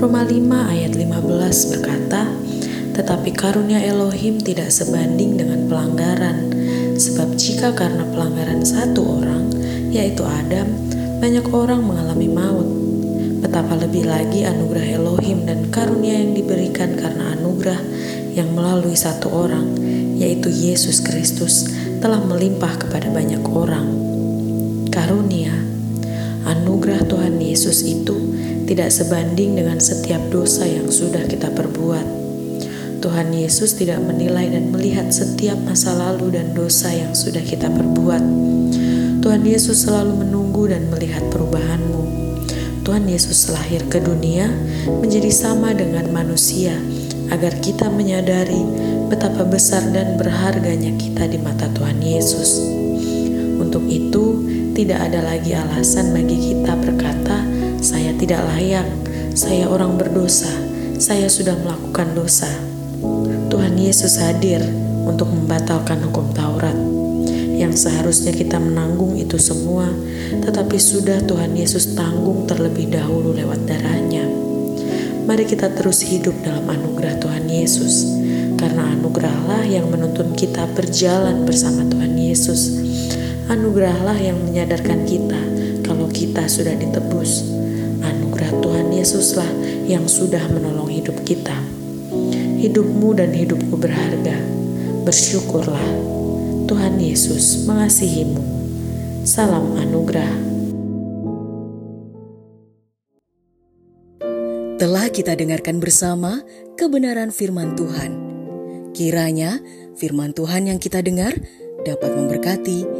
Roma 5 ayat 15 berkata Tetapi karunia Elohim tidak sebanding dengan pelanggaran Sebab jika karena pelanggaran satu orang yaitu Adam Banyak orang mengalami maut. Betapa lebih lagi anugerah Elohim dan karunia yang diberikan karena anugerah yang melalui satu orang yaitu Yesus Kristus telah melimpah kepada banyak orang. Karunia anugerah Tuhan Yesus itu tidak sebanding dengan setiap dosa yang sudah kita perbuat. Tuhan Yesus tidak menilai dan melihat setiap masa lalu dan dosa yang sudah kita perbuat. Tuhan Yesus selalu menunggu dan melihat perubahanmu. Tuhan Yesus lahir ke dunia menjadi sama dengan manusia, agar kita menyadari betapa besar dan berharganya kita di mata Tuhan Yesus. Untuk itu, tidak ada lagi alasan bagi kita berkata, "Saya tidak layak, saya orang berdosa, saya sudah melakukan dosa." Tuhan Yesus hadir untuk membatalkan hukum Taurat yang seharusnya kita menanggung itu semua, tetapi sudah Tuhan Yesus tanggung terlebih dahulu lewat darahnya. Mari kita terus hidup dalam anugerah Tuhan Yesus, karena anugerahlah yang menuntun kita berjalan bersama Tuhan Yesus Anugerahlah yang menyadarkan kita kalau kita sudah ditebus. Anugerah Tuhan Yesuslah yang sudah menolong hidup kita. Hidupmu dan hidupku berharga. Bersyukurlah. Tuhan Yesus mengasihimu. Salam anugerah. Telah kita dengarkan bersama kebenaran firman Tuhan. Kiranya firman Tuhan yang kita dengar dapat memberkati,